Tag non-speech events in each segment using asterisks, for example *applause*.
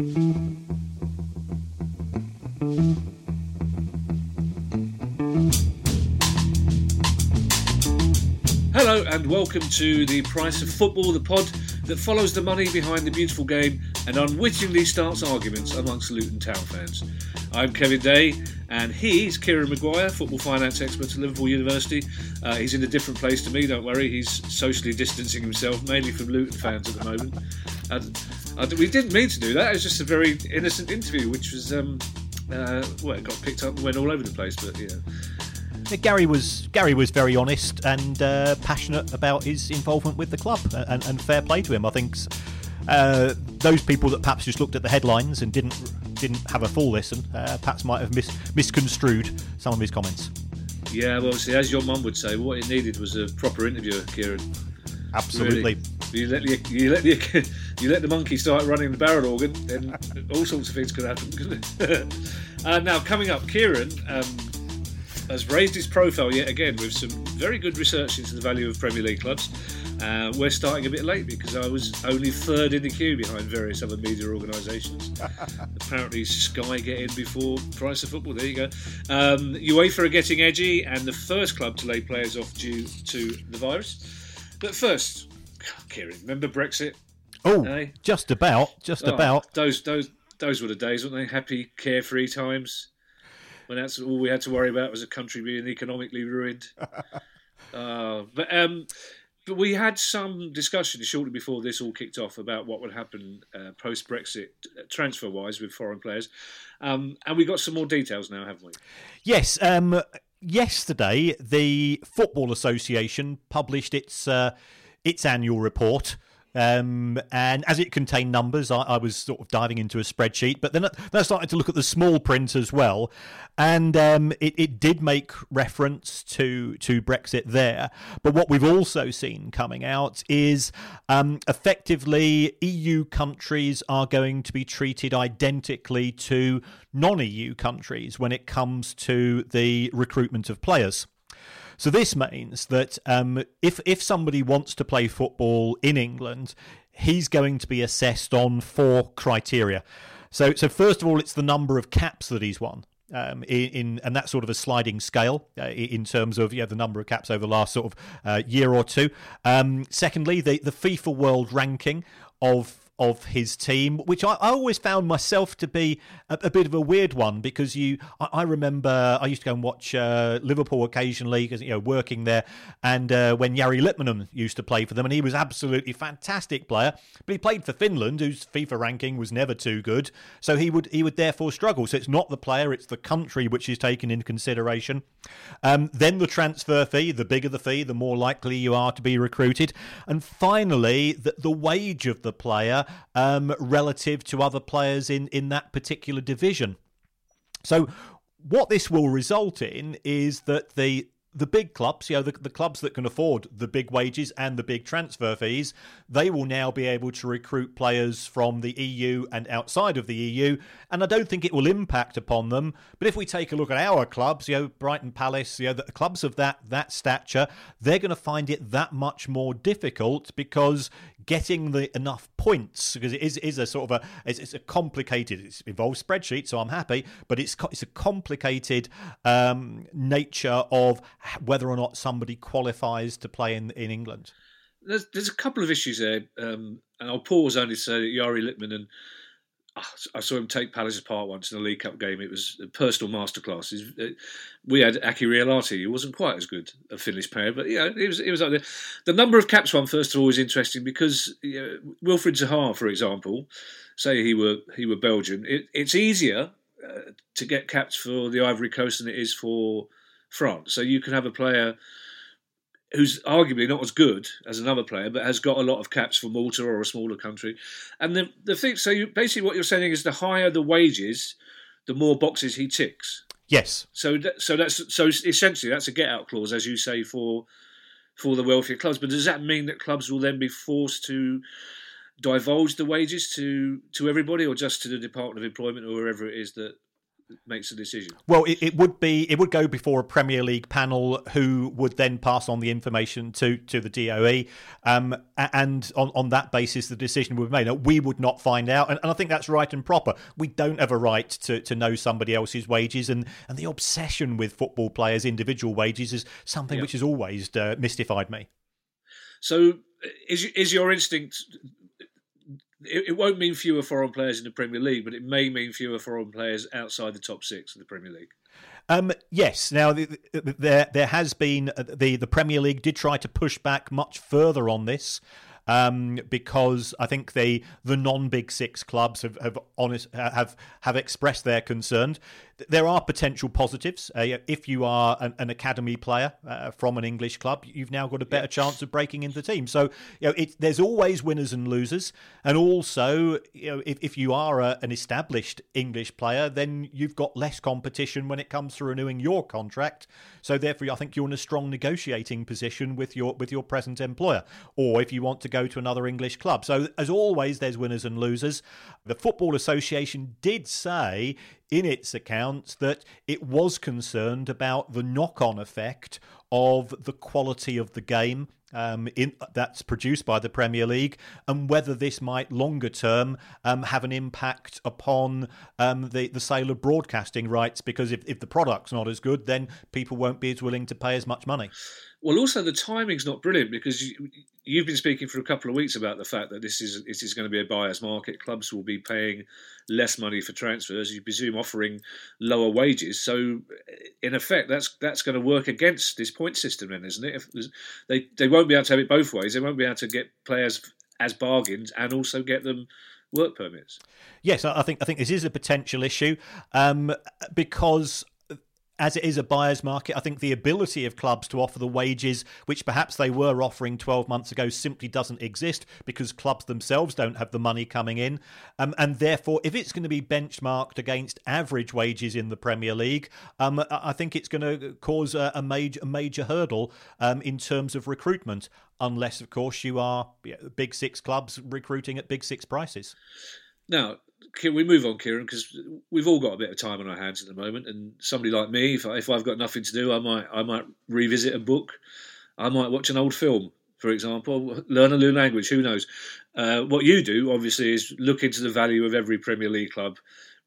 Hello and welcome to the Price of Football, the pod that follows the money behind the beautiful game and unwittingly starts arguments amongst Luton Town fans. I'm Kevin Day, and he's Kieran Maguire, football finance expert at Liverpool University. Uh, he's in a different place to me, don't worry. He's socially distancing himself, mainly from Luton fans at the moment. And, we didn't mean to do that. It was just a very innocent interview, which was, um, uh, well, it got picked up and went all over the place, but yeah. Gary was Gary was very honest and uh, passionate about his involvement with the club, and, and fair play to him. I think uh, those people that perhaps just looked at the headlines and didn't didn't have a full listen, uh, perhaps might have mis- misconstrued some of his comments. Yeah, well, see, as your mum would say, what it needed was a proper interviewer, Kieran. Absolutely. Really. You let the you let the *laughs* you let the monkey start running the barrel organ, then all sorts of things could happen. *laughs* Uh, now, coming up, Kieran um, has raised his profile yet again with some very good research into the value of Premier League clubs. Uh, we're starting a bit late because I was only third in the queue behind various other media organisations. *laughs* Apparently, Sky get in before Price of Football. There you go. Um, UEFA are getting edgy, and the first club to lay players off due to the virus. But first, Kieran, remember Brexit? Oh, eh? just about, just oh, about. Those, those, those were the days, weren't they? Happy, carefree times when that's all we had to worry about was a country being economically ruined. uh, *laughs* but um, but we had some discussion shortly before this all kicked off about what would happen uh, post Brexit uh, transfer wise with foreign players. Um, and we got some more details now, haven't we? Yes. Um, yesterday, the Football Association published its uh, its annual report. Um, and as it contained numbers, I, I, was sort of diving into a spreadsheet, but then, then I started to look at the small print as well, and um, it, it did make reference to to Brexit there. But what we've also seen coming out is um, effectively EU countries are going to be treated identically to non-EU countries when it comes to the recruitment of players. So this means that um, if if somebody wants to play football in England, he's going to be assessed on four criteria. So so first of all, it's the number of caps that he's won. Um, in, in, and that's sort of a sliding scale uh, in terms of yeah the number of caps over the last sort of uh, year or two. Um, secondly, the the FIFA World Ranking of of his team, which I, I always found myself to be a, a, bit of a weird one because you, I, I remember I used to go and watch uh, Liverpool occasionally because you know working there, and uh, when Jari Litmanen used to play for them, and he was absolutely fantastic player, but he played for Finland, whose FIFA ranking was never too good, so he would he would therefore struggle. So it's not the player, it's the country which is taken into consideration. Um, then the transfer fee, the bigger the fee, the more likely you are to be recruited, and finally the, the wage of the player um, relative to other players in, in that particular division. So, what this will result in is that the the big clubs, you know, the, the clubs that can afford the big wages and the big transfer fees, they will now be able to recruit players from the EU and outside of the EU. And I don't think it will impact upon them. But if we take a look at our clubs, you know, Brighton Palace, you know, the clubs of that that stature, they're going to find it that much more difficult because getting the enough points because it is is a sort of a it's, it's a complicated it involves spreadsheets so I'm happy but it's it's a complicated um, nature of whether or not somebody qualifies to play in in England. There's there's a couple of issues there, um, and I'll pause only to say that Jari and I saw him take Palace apart once in a League Cup game. It was a personal masterclass. Uh, we had Aki Riihilahti, He wasn't quite as good a Finnish player, but yeah, it was it was like the, the number of caps one first of all is interesting because you know, Wilfried Zaha, for example, say he were he were Belgian, it, it's easier uh, to get caps for the Ivory Coast than it is for France. So you can have a player who's arguably not as good as another player, but has got a lot of caps for Malta or a smaller country. And the the thing, so you, basically, what you're saying is the higher the wages, the more boxes he ticks. Yes. So that, so that's so essentially that's a get out clause, as you say, for for the wealthier clubs. But does that mean that clubs will then be forced to divulge the wages to to everybody, or just to the Department of Employment or wherever it is that makes a decision? Well, it, it, would be it would go before a Premier League panel who would then pass on the information to to the DOE, um, and on, on that basis the decision would be made. Now, we would not find out, and, and, I think that's right and proper. We don't have a right to, to know somebody else's wages, and, and the obsession with football players' individual wages is something which has always uh, mystified me. So, is is your instinct it, it, won't mean fewer foreign players in the Premier League, but it may mean fewer foreign players outside the top six of the Premier League. Um, yes. Now the, the, there there has been uh, the the Premier League did try to push back much further on this um, because I think the the non Big Six clubs have have honest have have expressed their concern. There are potential positives. Uh, if you are an, an academy player uh, from an English club, you've now got a better chance of breaking into the team. So you know, it, there's always winners and losers, and also you know, if, if you are a, an established English player, then you've got less competition when it comes to renewing your contract. So therefore, I think you're in a strong negotiating position with your with your present employer, or if you want to go to another English club. So as always, there's winners and losers. The Football Association did say in its accounts that it was concerned about the knock-on effect of the quality of the game um, in, that's produced by the Premier League, and whether this might longer term um, have an impact upon um, the the sale of broadcasting rights. Because if, if the product's not as good, then people won't be as willing to pay as much money. Well, also the timing's not brilliant because you, have been speaking for a couple of weeks about the fact that this is this is going to be a buyer's market. Clubs will be paying less money for transfers. You presume offering lower wages. So, in effect, that's that's going to work against this point system, then, isn't it? If they they won't be able to have it both ways. They won't be able to get players as bargains and also get them work permits. Yes, I think I think this is a potential issue um, because as it is a buyer's market, I think the ability of clubs to offer the wages which perhaps they were offering 12 months ago simply doesn't exist because clubs themselves don't have the money coming in. Um, and therefore, if it's going to be benchmarked against average wages in the Premier League, um, I think it's going to cause a, a major, a major hurdle um, in terms of recruitment, unless, of course, you are big six clubs recruiting at big six prices. Now, we move on, Kieran? Because we've all got a bit of time on our hands at the moment, and somebody like me, if, I, if I've got nothing to do, I might I might revisit a book, I might watch an old film, for example, learn a new language. Who knows? Uh, what you do, obviously, is look into the value of every Premier League club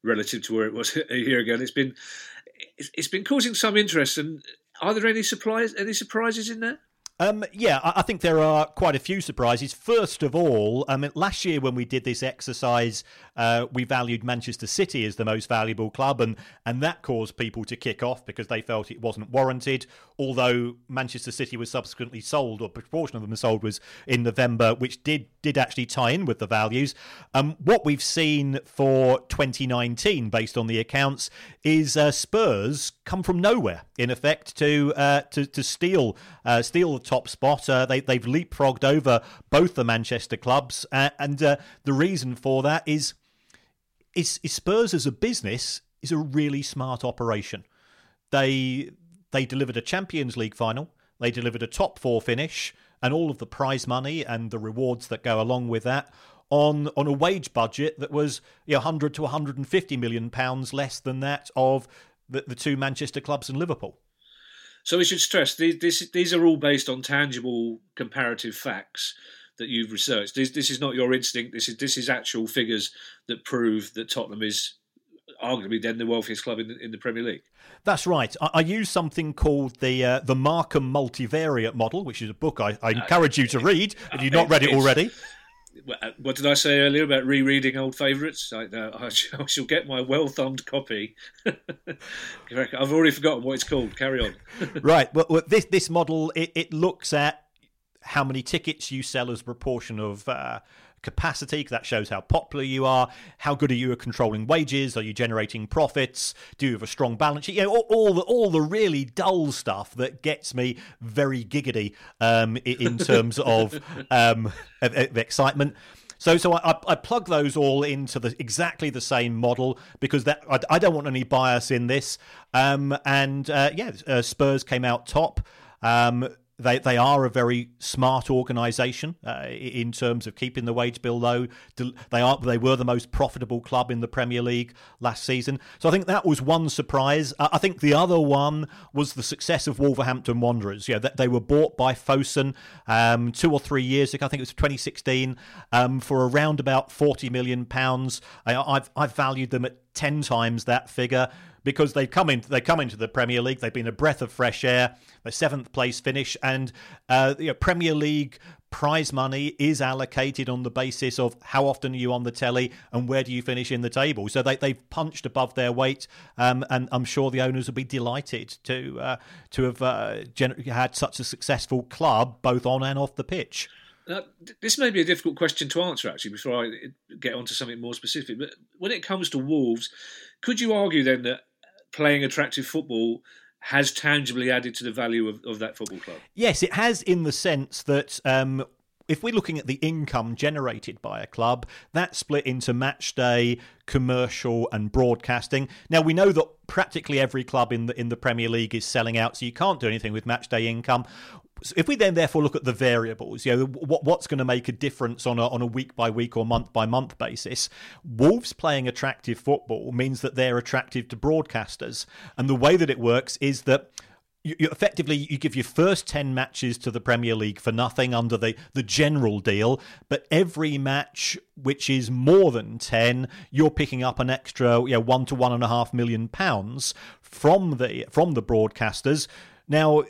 relative to where it was *laughs* a year ago. And it's been it's been causing some interest. And are there any surprise any surprises in there? Um, yeah, I think there are quite a few surprises. First of all, I mean, last year when we did this exercise, uh, we valued Manchester City as the most valuable club, and, and that caused people to kick off because they felt it wasn't warranted. Although Manchester City was subsequently sold, or a proportion of them sold was in November, which did did actually tie in with the values. Um, what we've seen for 2019, based on the accounts, is uh, Spurs come from nowhere, in effect, to uh, to, to steal uh, steal top spot. Uh, they they've leapfrogged over both the Manchester clubs, uh, and uh, the reason for that is, is is Spurs as a business is a really smart operation. They they delivered a Champions League final. They delivered a top four finish and all of the prize money and the rewards that go along with that on on a wage budget that was you know, 100 to 150 million pounds less than that of the, the two Manchester clubs and Liverpool. So we should stress these this, these are all based on tangible comparative facts that you've researched. This, this is not your instinct. This is this is actual figures that prove that Tottenham is arguably then the wealthiest club in the, in the Premier League. That's right. I, I use something called the uh, the Markham multivariate model, which is a book I, I encourage you to read if you've not read it already. Uh, what did I say earlier about rereading old favourites? I, uh, *laughs* I, shall get my well thumbed copy. *laughs* I've already forgotten what it's called. Carry on. *laughs* right. Well, well, this this model it, it looks at how many tickets you sell as a proportion of uh, capacity because that shows how popular you are. How good are you at controlling wages? Are you generating profits? Do you have a strong balance sheet? You know, all, all the all the really dull stuff that gets me very giggity um, in terms *laughs* of, um, of, of excitement. So, so I, I, plug those all into the exactly the same model because that I, I don't want any bias in this. Um, and uh, yeah, uh, Spurs came out top. Um, they they are a very smart organisation uh, in terms of keeping the wage bill low. They are they were the most profitable club in the Premier League last season. So I think that was one surprise. I think the other one was the success of Wolverhampton Wanderers. Yeah, they were bought by Fosun um, two or three years ago. I think it was 2016 um, for around about 40 million pounds. I've I've valued them at 10 times that figure because they come in they come into the Premier League. They've been a breath of fresh air. A seventh place finish, and uh, you know, Premier League prize money is allocated on the basis of how often are you on the telly and where do you finish in the table. So they, they've punched above their weight, um, and I'm sure the owners will be delighted to uh, to have uh, had such a successful club both on and off the pitch. Uh, this may be a difficult question to answer, actually, before I get on to something more specific. But when it comes to Wolves, could you argue then that playing attractive football has tangibly added to the value of, of that football club. Yes, it has in the sense that um, if we're looking at the income generated by a club, that's split into match day, commercial, and broadcasting. Now we know that practically every club in the in the Premier League is selling out, so you can't do anything with match day income. So if we then therefore look at the variables, you know, what, what's going to make a difference on a, on a week by week or month by month basis, Wolves playing attractive football means that they're attractive to broadcasters. And the way that it works is that you, you, effectively you give your first 10 matches to the Premier League for nothing under the, the general deal, but every match which is more than 10, you're picking up an extra you know, one to one and a half million pounds from the from the broadcasters. Now,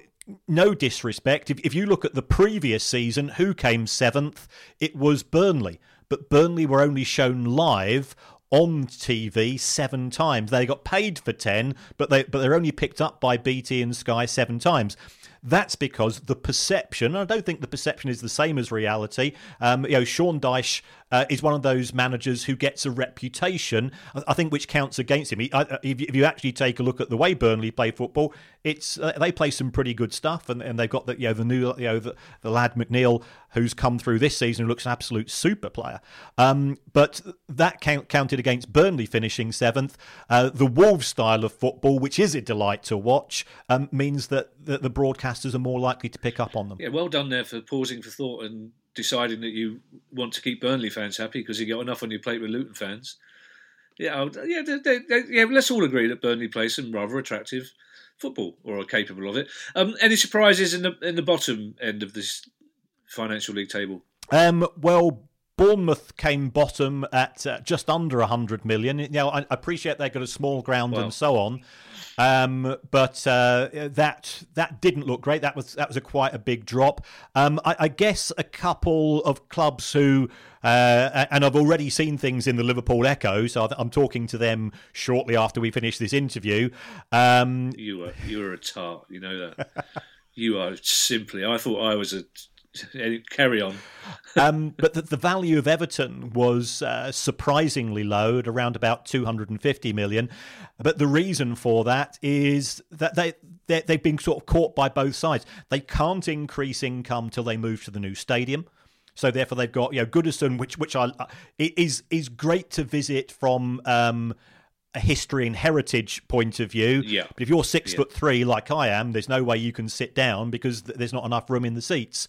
no disrespect, if, if you look at the previous season, who came seventh? It was Burnley. But Burnley were only shown live on TV seven times. They got paid for ten, but they but they're only picked up by BT and Sky seven times. That's because the perception, I don't think the perception is the same as reality. Um, you know, Sean Dyche uh, is one of those managers who gets a reputation, I think, which counts against him. He, uh, if, you actually take a look at the way Burnley play football, it's uh, they play some pretty good stuff, and, and they've got the you know the new you know the, the lad McNeil who's come through this season who looks an absolute super player. Um, but that count, counted against Burnley finishing seventh. Uh, the Wolves style of football, which is a delight to watch, um, means that, that the broadcasters are more likely to pick up on them. Yeah, well done there for pausing for thought and deciding that you want to keep Burnley fans happy because you got enough on your plate with Luton fans. Yeah, yeah, they, they, they, yeah. Let's all agree that Burnley play some rather attractive football or are capable of it. Um, any surprises in the in the bottom end of this financial league table? Um, well, Bournemouth came bottom at uh, just under 100 million. You know, I, appreciate they got a small ground and so on, um, but uh, that that didn't look great. That was that was a quite a big drop. Um, I, I, guess a couple of clubs who, uh, and I've already seen things in the Liverpool Echo, so I'm talking to them shortly after we finish this interview. Um, you are you are a tart, you know that. *laughs* you are simply. I thought I was a *laughs* Carry on. um, but the, the, value of Everton was uh, surprisingly low at around about 250 million. But the reason for that is that they, they they've been sort of caught by both sides. They can't increase income till they move to the new stadium. So therefore, they've got you know Goodison, which which I, is is great to visit from um, a history and heritage point of view. Yeah. But if you're six yeah. foot three, like I am, there's no way you can sit down because there's not enough room in the seats.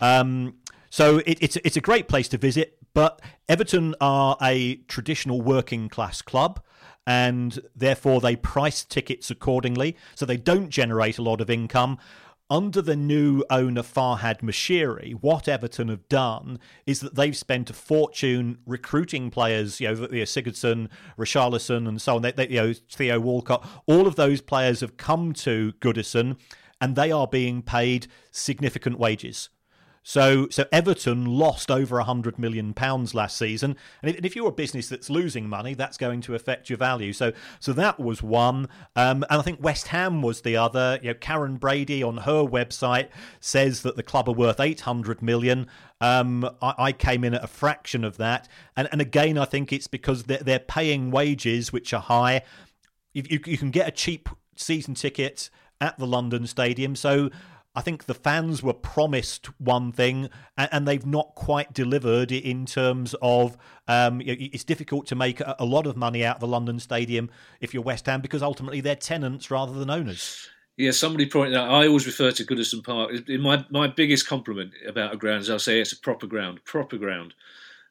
Um, so it, it's it's a great place to visit. But Everton are a traditional working class club. And therefore, they price tickets accordingly. So they don't generate a lot of income under the new owner Farhad Moshiri, what Everton have done is that they've spent a fortune recruiting players, you know, you know Sigurdsson, Richarlison, and so on. They, they, you know, Theo Walcott. All of those players have come to Goodison, and they are being paid significant wages. So, so Everton lost over hundred million pounds last season, and if, and if, you're a business that's losing money, that's going to affect your value. So, so that was one, um, and I think West Ham was the other. You know, Karren Brady on her website says that the club are worth eight hundred million. Um, I, I, came in at a fraction of that, and and again, I think it's because they're, they're paying wages which are high. You, you, you can get a cheap season ticket at the London Stadium, so I think the fans were promised one thing and, and they've not quite delivered in terms of um, it's difficult to make a, lot of money out of the London Stadium if you're West Ham because ultimately they're tenants rather than owners. Yeah, somebody pointed out. I always refer to Goodison Park. In my my biggest compliment about a ground is I'll say it's a proper ground, proper ground.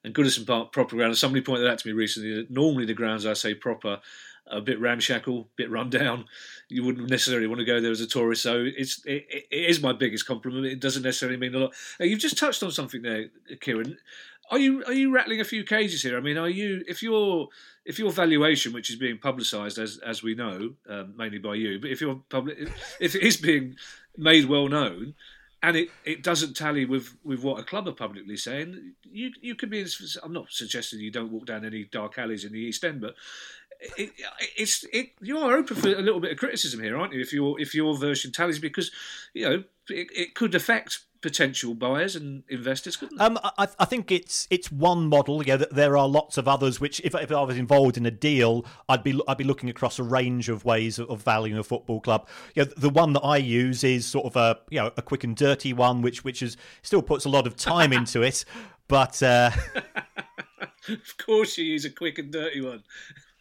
And Goodison Park, proper ground. Somebody pointed out to me recently that normally the grounds I say proper a bit ramshackle, a bit run down. You wouldn't necessarily want to go there as a tourist. So it's it, it is my biggest compliment. It doesn't necessarily mean a lot. you've just touched on something there, Kieran. Are you are you rattling a few cages here? I mean, are you if your if your valuation, which is being publicised as as we know, um, mainly by you, but if your public if it is being made well known, and it, it doesn't tally with, with what a club are publicly saying. You you could be. I'm not suggesting you don't walk down any dark alleys in the East End, but it, it's it, you are open for a little bit of criticism here, aren't you? If your if your version tallies, because you know it, it could affect potential buyers and investors, couldn't it? Um, I, I, think it's it's one model. Yeah, there are lots of others. Which, if, if I was involved in a deal, I'd be I'd be looking across a range of ways of, of valuing a football club. Yeah, the one that I use is sort of a you know a quick and dirty one, which which is still puts a lot of time *laughs* into it, but. Uh... *laughs* of course, you use a quick and dirty one.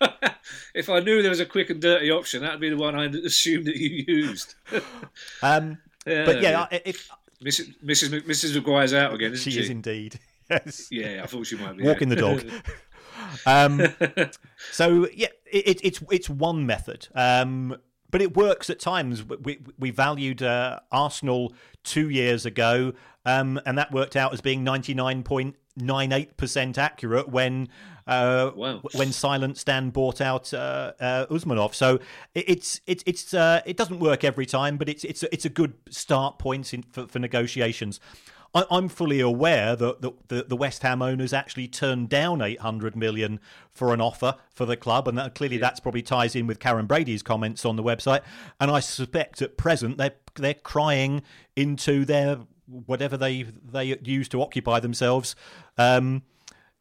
*laughs* if I knew there was a quick and dirty option, that'd be the one I'd assume that you used. *laughs* um, yeah, but yeah, if Mrs. Mrs. Mrs. Maguire's out again, isn't she? She is indeed. *laughs* Yes. Yeah, I thought she might be walking the dog. um, so yeah, it, it's it's one method. Um, but it works at times. We we valued uh, Arsenal two years ago, um, and that worked out as being ninety nine point nine eight percent accurate when uh, wow. when Silent Stan bought out uh, uh, Usmanov. So it, it's it's it's uh, it doesn't work every time, but it's it's it's a good start point in, for, for negotiations. I, am fully aware that the, the, the, West Ham owners actually turned down 800 million for an offer for the club, and that, clearly that's probably ties in with Karren Brady's comments on the website. And I suspect at present they're they're crying into their whatever they they use to occupy themselves. Um,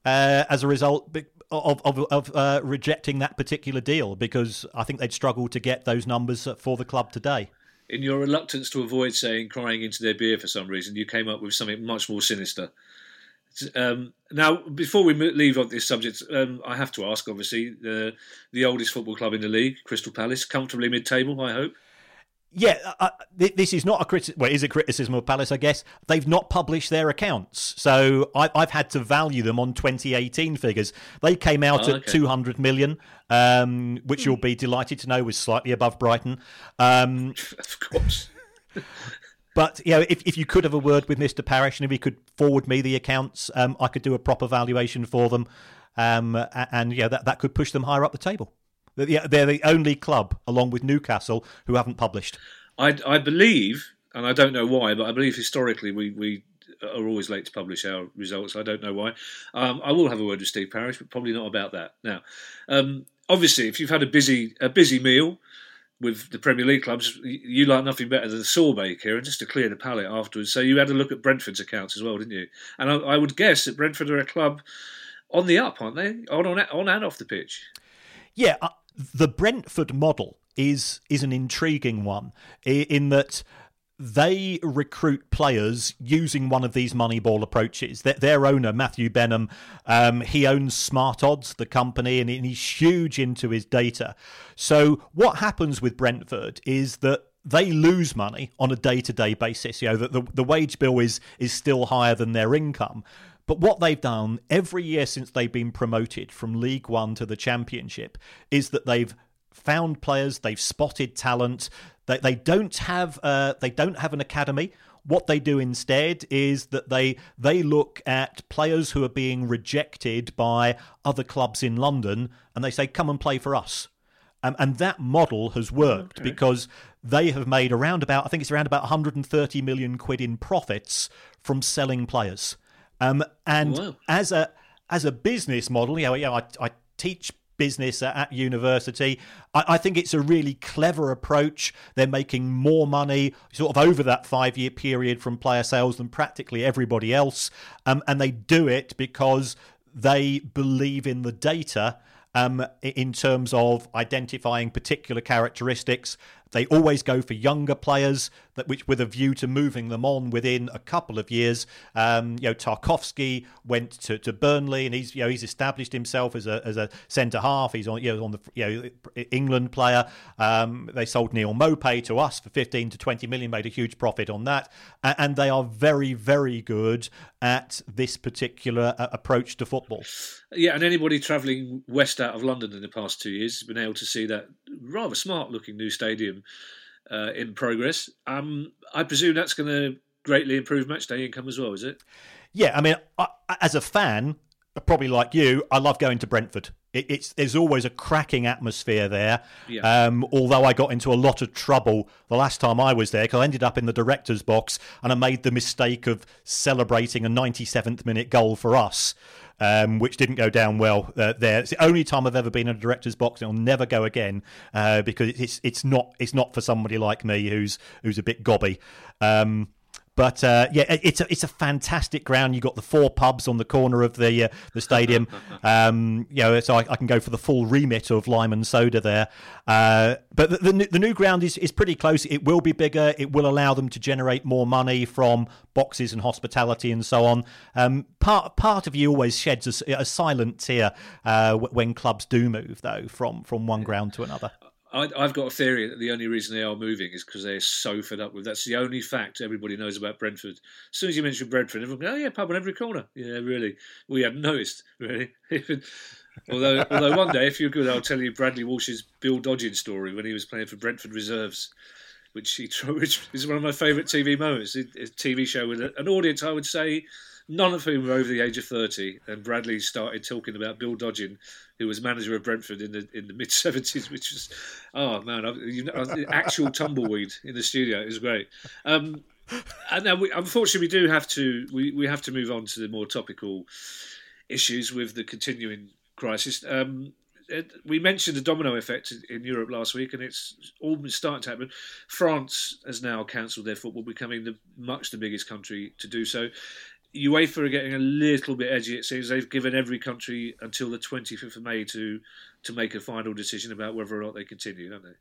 uh, as a result of of, of uh, rejecting that particular deal because I think they'd struggle to get those numbers for the club today. In your reluctance to avoid saying crying into their beer for some reason, you came up with something much more sinister. Um, now, before we leave on this subject, um, I have to ask. Obviously, the the oldest football club in the league, Crystal Palace, comfortably mid-table. I hope yeah, uh, uh this is not a criticism. Well, is a criticism of Palace, I guess. They've not published their accounts, so I, have had to value them on 2018 figures. They came out oh, at 200 million, um, which you'll be delighted to know was slightly above Brighton. Um, *laughs* of course. *laughs* but you know, if if you could have a word with Mr. Parish and if he could forward me the accounts, um, I could do a proper valuation for them, um, and yeah, that that could push them higher up the table. They're the only club, along with Newcastle, who haven't published. I, I believe, and I don't know why, but I believe historically we, we are always late to publish our results. I don't know why. Um, I will have a word with Steve Parish, but probably not about that. Now, um, obviously, if you've had a busy a busy meal with the Premier League clubs, you like nothing better than a sorbet, Kieran, just to clear the palate afterwards. So you had a look at Brentford's accounts as well, didn't you? And I, I would guess that Brentford are a club on the up, aren't they? On on, on and off the pitch. Yeah, the Brentford model is is an intriguing one in that they recruit players using one of these Moneyball approaches. Their, their owner, Matthew Benham, um, he owns Smart Odds, the company, and he's huge into his data. So what happens with Brentford is that they lose money on a day-to-day basis. You know, the, the, the wage bill is is still higher than their income. But what they've done every year since they've been promoted from League One to the Championship is that they've found players, they've spotted talent. They, they don't have uh, they don't have an academy. What they do instead is that they they look at players who are being rejected by other clubs in London, and they say, "Come and play for us." Um, and that model has worked okay. because they have made around about I think it's around about 130 million quid in profits from selling players. Um, and wow. as a as a business model, you know, you know I, I teach business at, university. I, I, think it's a really clever approach. They're making more money sort of over that five year period from player sales than practically everybody else. Um, and they do it because they believe in the data um, in terms of identifying particular characteristics, They always go for younger players, that which with a view to moving them on within a couple of years. Um, you know, Tarkowski went to, to Burnley, and he's you know he's established himself as a as a centre half. He's on you know on the you know England player. Um, they sold Neal Maupay to us for fifteen to twenty million, made a huge profit on that, and they are very very good at this particular uh, approach to football. Yeah, and anybody travelling west out of London in the past two years has been able to see that rather smart looking new stadium uh, in progress. Um, I presume that's going to greatly improve matchday income as well, is it? Yeah, I mean, I, as a fan, probably like you, I love going to Brentford. It, it's there's always a cracking atmosphere there. Yeah. Um, although I got into a lot of trouble the last time I was there because I ended up in the director's box and I made the mistake of celebrating a 97th minute goal for us um, which didn't go down well uh, there. It's the only time I've ever been in a director's box. It'll never go again uh, because it's it's not it's not for somebody like me who's who's a bit gobby. Um, but uh, yeah, it's a it's a fantastic ground. You've got the four pubs on the corner of the uh, the stadium. *laughs* Um, you know, so I, I, can go for the full remit of lime and soda there. Uh, but the, the, the new ground is is pretty close. It will be bigger. It will allow them to generate more money from boxes and hospitality and so on. Um, part part of you always sheds a, a silent tear uh, when clubs do move though from from one ground to another. I, have got a theory that the only reason they are moving is because they're so fed up with. That's the only fact everybody knows about Brentford. As soon as you mention Brentford, everyone goes, "Oh yeah, pub on every corner." Yeah, really. We hadn't noticed *laughs* really. although, although one day, if you're good, I'll tell you Bradley Walsh's Bill Dodgin story when he was playing for Brentford Reserves, which he *laughs* which is one of my favourite TV moments. A TV show with an audience, I would say, none of whom were over the age of 30. And Bradley started talking about Bill Dodgin, who was manager of Brentford in the in the mid 70s, which was, oh man, you know, actual tumbleweed in the studio. It was great. Um, and now, we, unfortunately, we do have to we, we have to move on to the more topical issues with the continuing crisis. Um, we mentioned the domino effect in Europe last week, and it's all starting to happen. France has now cancelled their football, becoming the much the biggest country to do so. UEFA are getting a little bit edgy. It seems they've given every country until the 25th of May to to make a final decision about whether or not they continue, don't they?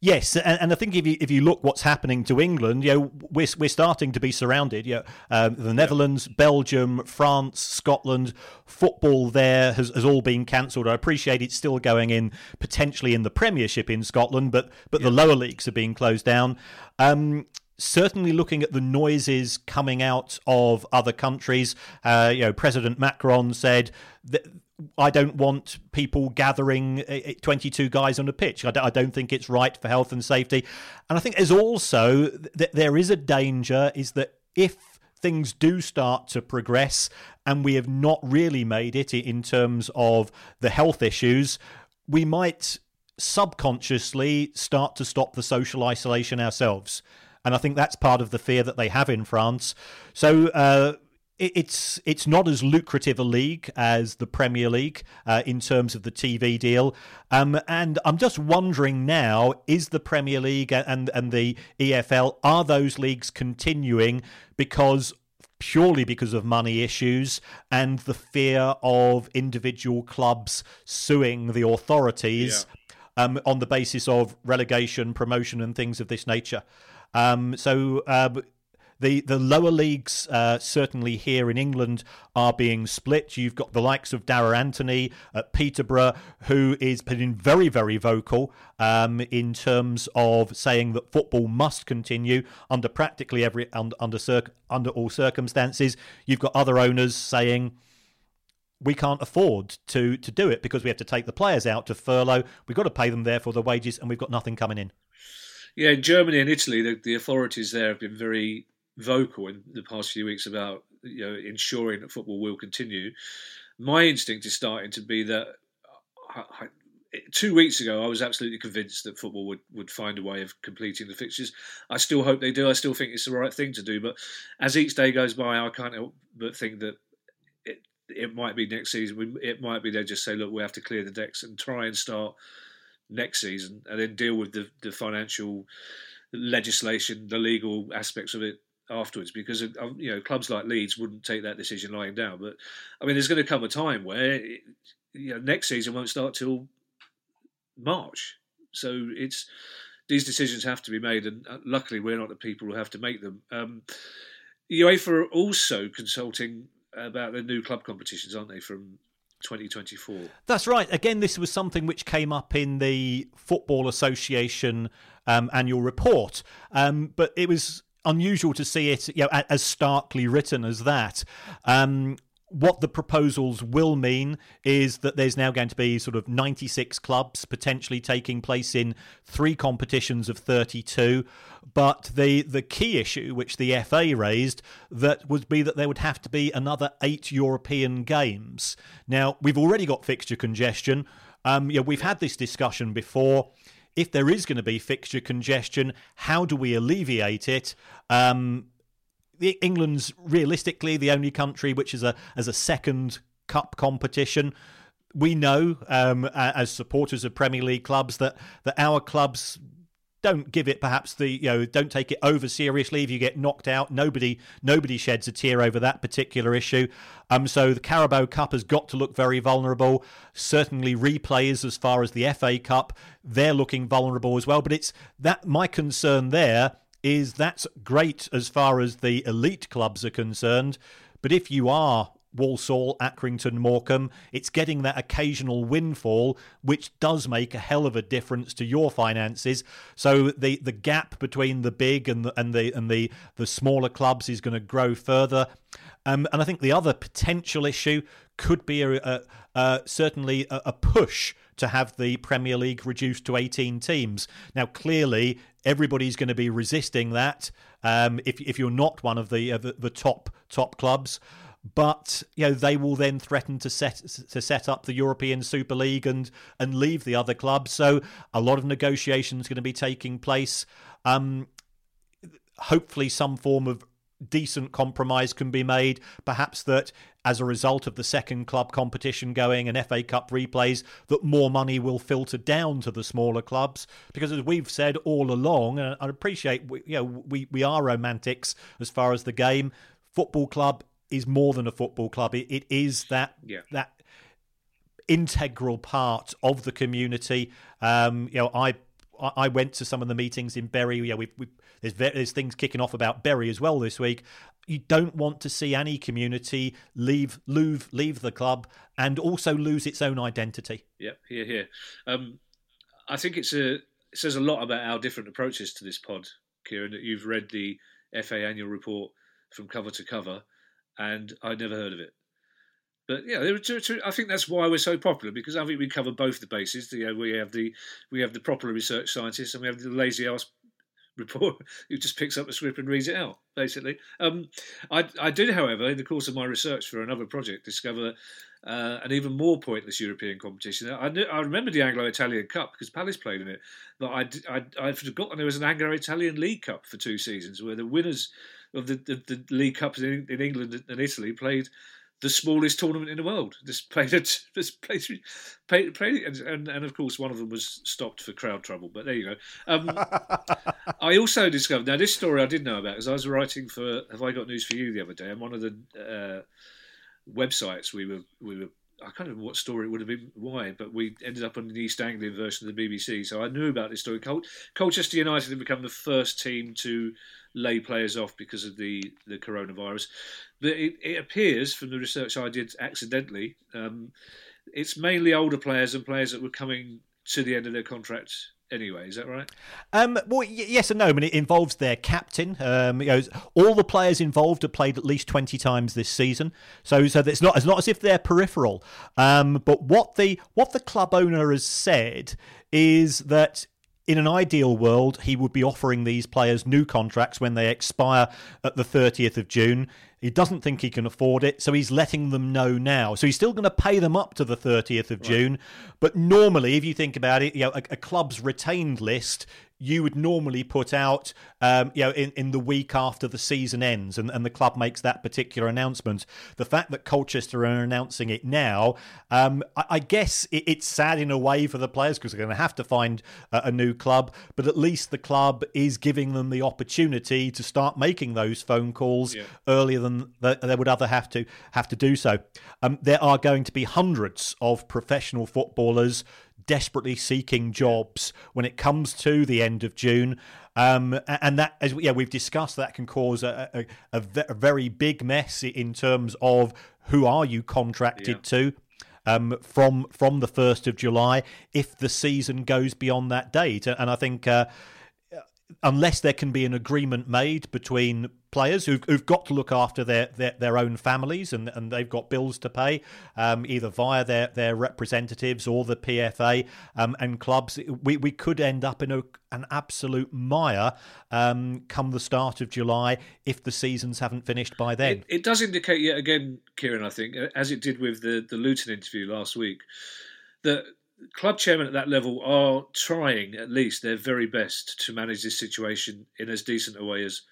Yes, and, and I think if you if you look what's happening to England, you know, we're we're starting to be surrounded. You know, um, the Netherlands, Belgium, France, Scotland, football there has, has all been cancelled. I appreciate it's still going in potentially in the Premiership in Scotland, but but yeah. the lower leagues are being closed down. Um, certainly looking at the noises coming out of other countries. Uh, you know, President Macron said that. I don't want people gathering uh, uh, 22 guys on a pitch. I don't think it's right for health and safety. And I think there's also that there is a danger is that if things do start to progress and we have not really made it in terms of the health issues, we might subconsciously start to stop the social isolation ourselves. And I think that's part of the fear that they have in France. So, uh, it's it's not as lucrative a league as the Premier League uh, in terms of the TV deal, um, and I'm just wondering now: is the Premier League and and the EFL are those leagues continuing because purely because of money issues and the fear of individual clubs suing the authorities yeah. um, on the basis of relegation, promotion, and things of this nature? Um, so uh, the the lower leagues, uh, certainly here in England, are being split. You've got the likes of Darragh MacAnthony at Peterborough, who is been very very vocal um, in terms of saying that football must continue under practically every under under, under all circumstances. You've got other owners saying we can't afford to to do it because we have to take the players out to furlough. We've got to pay them therefore the wages, and we've got nothing coming in. Yeah, in Germany and Italy, the, the authorities there have been very vocal in the past few weeks about you know ensuring that football will continue. My instinct is starting to be that I, I, two weeks ago I was absolutely convinced that football would, would find a way of completing the fixtures. I still hope they do. I still think it's the right thing to do. But as each day goes by, I can't help but think that it it might be next season. It might be they just say, look, we have to clear the decks and try and start next season, and then deal with the, the financial legislation, the legal aspects of it afterwards. Because you know clubs like Leeds wouldn't take that decision lying down. But I mean, there's going to come a time where you know next season won't start till March, so it's these decisions have to be made, and uh, luckily we're not the people who have to make them. Um, UEFA are also consulting about the new club competitions, aren't they, from 2024? That's right. Again, this was something which came up in the Football Association um, annual report, um, but it was unusual to see it you know, as starkly written as that. Um, what the proposals will mean is that there's now going to be sort of 96 clubs potentially taking place in three competitions of 32 but the the key issue which the FA raised that would be that there would have to be another 8 European games. Now we've already got fixture congestion. Um yeah we've had this discussion before. If there is going to be fixture congestion how do we alleviate it? Um England's realistically the only country which is a as a second cup competition. We know, um, as supporters of Premier League clubs, that that our clubs don't give it perhaps the you know don't take it over seriously. If you get knocked out nobody nobody sheds a tear over that particular issue. Um so the Carabao Cup has got to look very vulnerable. Certainly replays as far as the FA Cup they're looking vulnerable as well. But it's that my concern there is that's great as far as the elite clubs are concerned. But if you are Walsall, Accrington, Morecambe, it's getting that occasional windfall, which does make a hell of a difference to your finances. So the, the gap between the big and the and the and the, the smaller clubs is going to grow further. Um, and I think the other potential issue could be a, a, certainly a, a push to have the Premier League reduced to 18 teams. Now, clearly, everybody's going to be resisting that um, if, if you're not one of the, uh, the, the top top clubs. But you know they will then threaten to set to set up the European Super League and and leave the other clubs. So a lot of negotiations going to be taking place. Um, hopefully, some form of decent compromise can be made. Perhaps that as a result of the second club competition going and FA Cup replays, that more money will filter down to the smaller clubs. Because as we've said all along, and I appreciate, you know, we, we are romantics as far as the game. Football club is more than a football club. it, it is that yeah. that integral part of the community. Um, you know, I I went to some of the meetings in Bury. Yeah, we, we there's there's things kicking off about Bury as well this week. You don't want to see any community leave leave leave the club and also lose its own identity. Yep, here here. Um, I think it's a it says a lot about our different approaches to this pod, Kieran. That you've read the FA annual report from cover to cover, and I'd never heard of it. But yeah, I think that's why we're so popular because I think we cover both the bases. You know, we have the we have the proper research scientists and we have the lazy ass report who *laughs* just picks up the script and reads it out. Basically, um, I, I did, however, in the course of my research for another project, discover uh, an even more pointless European competition. I, knew, I remember the Anglo-Italian Cup because Palace played in it, but I I I'd forgotten there was an Anglo-Italian League Cup for two seasons where the winners of the, the, the League Cups in, in England and Italy played the smallest tournament in the world. Just *laughs* played it, just played, played, played and, and, and, of course one of them was stopped for crowd trouble. But there you go. Um, *laughs* I also discovered now this story I did know about because I was writing for Have I Got News for You the other day, and one of the uh, websites we were we were. I can't remember what story it would have been, why, but we ended up on the East Anglian version of the BBC. So I knew about this story. Col- Colchester United had become the first team to lay players off because of the, the coronavirus. But it, it appears from the research I did accidentally, um, it's mainly older players and players that were coming to the end of their contracts anyway. Is that right? Um, well, y- yes and no. I mean, it involves their captain. Um, you know, all the players involved have played at least twenty times this season, so so it's not it's not as if they're peripheral. Um, but what the what the club owner has said is that in an ideal world, he would be offering these players new contracts when they expire at the 30th of June. He doesn't think he can afford it, so he's letting them know now. So he's still going to pay them up to the 30th of right. June. But normally, if you think about it, you know, a, a club's retained list you would normally put out, um, you know, in, in the week after the season ends, and, and the club makes that particular announcement. The fact that Colchester are announcing it now, um, I, I, guess it, it's sad in a way for the players because they're going to have to find a, a, new club. But at least the club is giving them the opportunity to start making those phone calls yeah. earlier than they would other have to have to do so. Um, there are going to be hundreds of professional footballers desperately seeking jobs when it comes to the end of June. Um, and that, as yeah, we've discussed, that can cause a, a, a, a very big mess in terms of who are you contracted yeah. to. Um, from from the first of July, if the season goes beyond that date, and I think uh, unless there can be an agreement made between players who've, who've got to look after their, their, their, own families and, and they've got bills to pay, um, either via their, their representatives or the PFA um, and clubs, we, we could end up in a, an absolute mire um, come the start of July if the seasons haven't finished by then. It, it does indicate yet again, Kieran, I think, as it did with the, the Luton interview last week, that club chairmen at that level are trying at least their very best to manage this situation in as decent a way as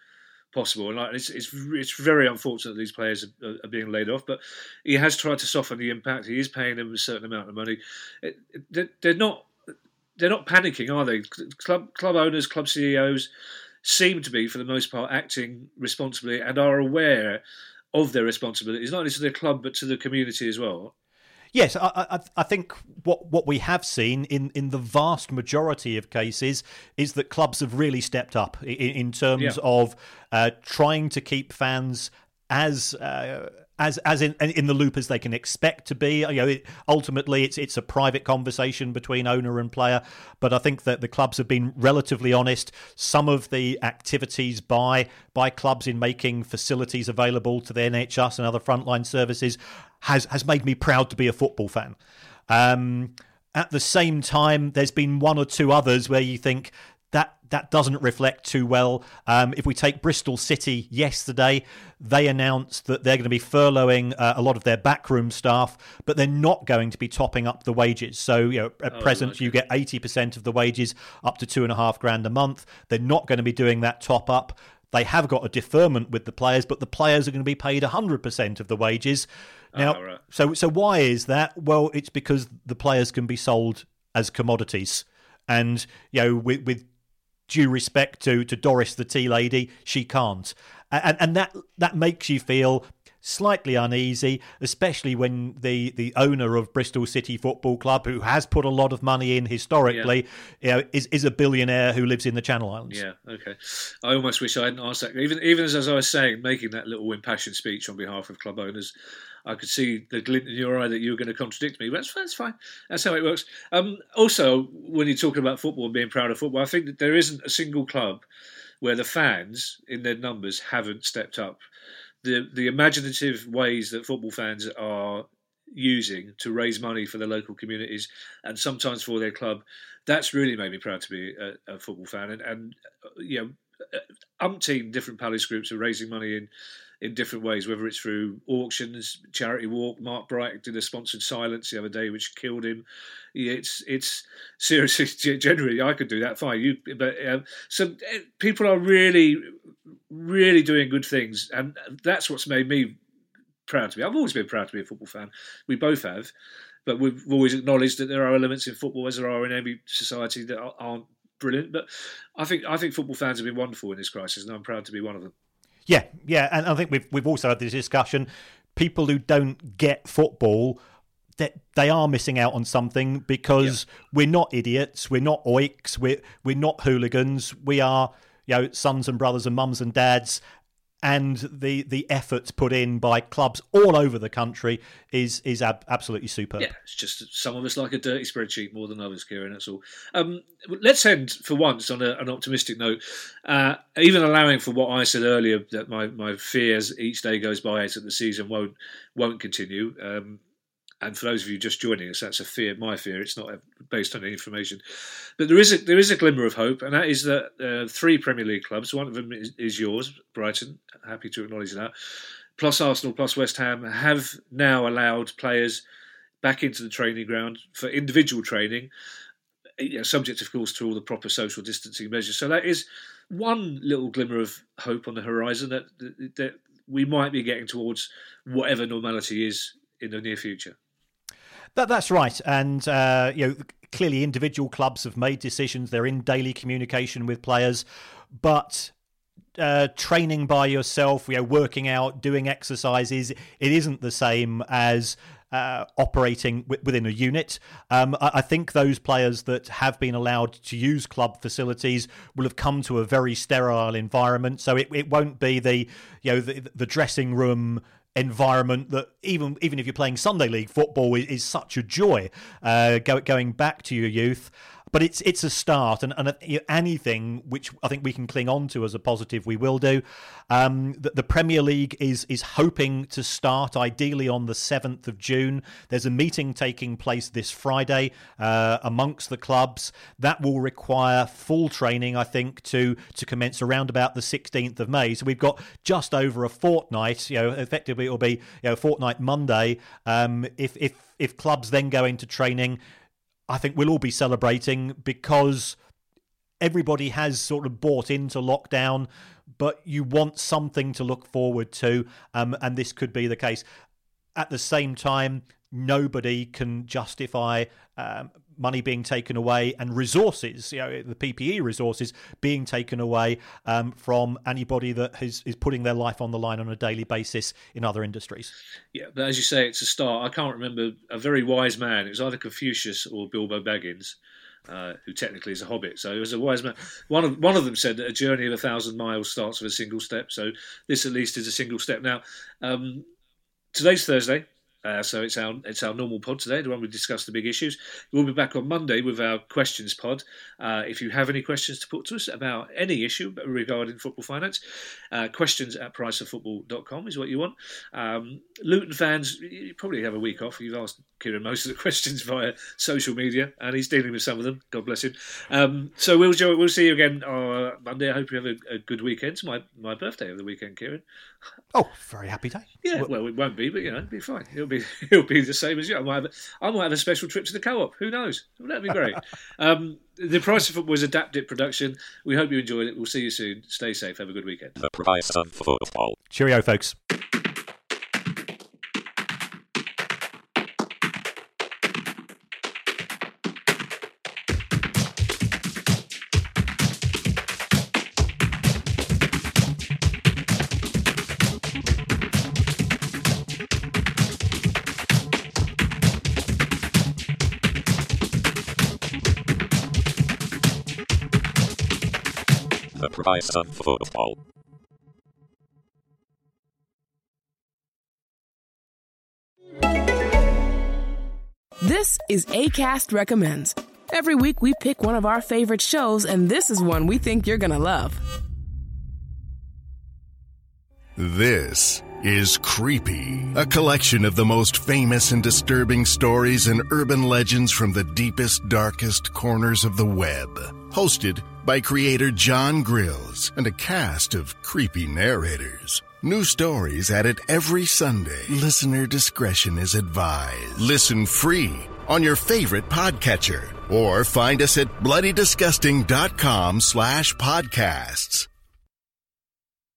possible. And it's it's it's very unfortunate that these players are, are, being laid off, but he has tried to soften the impact. He is paying them a certain amount of money. It, it, they're not they're not panicking, are they? Club club owners, club CEOs seem to be, for the most part, acting responsibly and are aware of their responsibilities, not only to their club but to the community as well. Yes, I, I, I, think what what we have seen in, in the vast majority of cases is that clubs have really stepped up in, in terms yeah. of uh, trying to keep fans as. Uh, as as in in the loop as they can expect to be. You know, it, ultimately it's it's a private conversation between owner and player, but I think that the clubs have been relatively honest. Some of the activities by by clubs in making facilities available to the NHS and other frontline services has has made me proud to be a football fan. Um, at the same time, there's been one or two others where you think that that doesn't reflect too well. Um, if we take Bristol City yesterday, they announced that they're going to be furloughing uh, a lot of their backroom staff, but they're not going to be topping up the wages. So, you know, at oh, present, you get 80% of the wages up to two and a half grand a month. They're not going to be doing that top up. They have got a deferment with the players, but the players are going to be paid 100% of the wages. Now, oh, right. so so why is that? Well, it's because the players can be sold as commodities, and you know, with, with due respect to to Doris the tea lady, she can't, and and that that makes you feel slightly uneasy, especially when the, the owner of Bristol City Football Club, who has put a lot of money in historically, yeah. you know, is, is a billionaire who lives in the Channel Islands. Yeah, okay. I almost wish I hadn't asked that. Even even as, as I was saying, making that little impassioned speech on behalf of club owners, I could see the glint in your eye that you were going to contradict me. But that's, that's fine. That's how it works. Um, also, when you're talking about football and being proud of football, I think that there isn't a single club where the fans, in their numbers, haven't stepped up. The the imaginative ways that football fans are using to raise money for their local communities and sometimes for their club, that's really made me proud to be a, a football fan. And, and uh, you know, uh, umpteen different palace groups are raising money in in different ways, whether it's through auctions, charity walk. Mark Bright did a sponsored silence the other day, which killed him. It's it's seriously *laughs* generally I could do that fine. You but um, so eh, people are really really doing good things, and that's what's made me proud to be. I've always been proud to be a football fan. We both have. But we've always acknowledged that there are elements in football, as there are in every society, that aren't brilliant. But I think I think football fans have been wonderful in this crisis, and I'm proud to be one of them. Yeah, yeah, and I think we've we've also had this discussion. People who don't get football, that they are missing out on something because yeah. we're not idiots, we're not oiks, we're we're not hooligans. We are, you know, sons and brothers and mums and dads, and the the efforts put in by clubs all over the country is is ab- absolutely superb. Yeah, it's just some of us like a dirty spreadsheet more than others, Kieran. That's all. Um, let's end for once on a, an optimistic note. Uh, even allowing for what I said earlier that my, my fears each day goes by is that the season won't won't continue. Um, and for those of you just joining us, that's a fear, my fear. It's not based on any information, but there is a there is a glimmer of hope, and that is that uh, three Premier League clubs, one of them is, is, yours, Brighton. Happy to acknowledge that. Plus Arsenal, plus West Ham have now allowed players back into the training ground for individual training, you know, subject, of course, to all the proper social distancing measures. So that is one little glimmer of hope on the horizon that that we might be getting towards whatever normality is in the near future. That, that's right, and uh, you know clearly individual clubs have made decisions. They're in daily communication with players, but uh, training by yourself, you know, working out, doing exercises, it isn't the same as uh, operating w- within a unit. Um, I-, I, think those players that have been allowed to use club facilities will have come to a very sterile environment. So it, it won't be the you know the, the dressing room environment that even even if you're playing Sunday league football is, is such a joy. Uh, go, going back to your youth but it's it's a start, and, and anything which I think we can cling on to as a positive, we will do. Um, the, the, Premier League is is hoping to start ideally on the seventh of June. There's a meeting taking place this Friday uh, amongst the clubs that will require full training, I think, to to commence around about the sixteenth of May. So we've got just over a fortnight. You know, effectively it will be you know fortnight Monday. Um, if if if clubs then go into training I think we'll all be celebrating because everybody has sort of bought into lockdown, but you want something to look forward to, um, and this could be the case. At the same time, nobody can justify um, money being taken away and resources, you know, the PPE resources being taken away um, from anybody that is, is putting their life on the line on a daily basis in other industries. Yeah, but as you say, it's a start. I can't remember a very wise man. It was either Confucius or Bilbo Baggins. Uh, who technically is a hobbit. So was a wise man. One of one of them said that a journey of a thousand miles starts with a single step. So this at least is a single step. Now, um, today's Thursday. Uh, so it's our it's our normal pod today, the one we discuss the big issues. We'll be back on Monday with our questions pod. Uh, if you have any questions to put to us about any issue regarding football finance, uh, questions at priceoffootball.com is what you want. Um, Luton fans, you probably have a week off. You've asked Kieran most of the *laughs* questions via social media, and he's dealing with some of them. God bless him. Um, so we'll we'll see you again on Monday. I hope you have a, a, good weekend. It's my my birthday of the weekend, Kieran. Oh, very happy day. Yeah, well, it won't be, but you know, it'll be fine. It'll be *laughs* it'll be the same as you. I might have a, I might have a special trip to the co-op. Who knows? That'd be great. *laughs* um, the price of football was adapted production. We hope you enjoyed it. We'll see you soon. Stay safe. Have a good weekend. The price of football. Cheerio, folks. Price of football. This is ACAST Recommends. Every week we pick one of our favorite shows, and this is one we think you're gonna love. This is Creepy, a collection of the most famous and disturbing stories and urban legends from the deepest, darkest corners of the web. Hosted by creator Jon Grilz and a cast of creepy narrators. New stories added every Sunday. Listener discretion is advised. Listen free on your favorite podcatcher or find us at bloodydisgusting.com slash podcasts.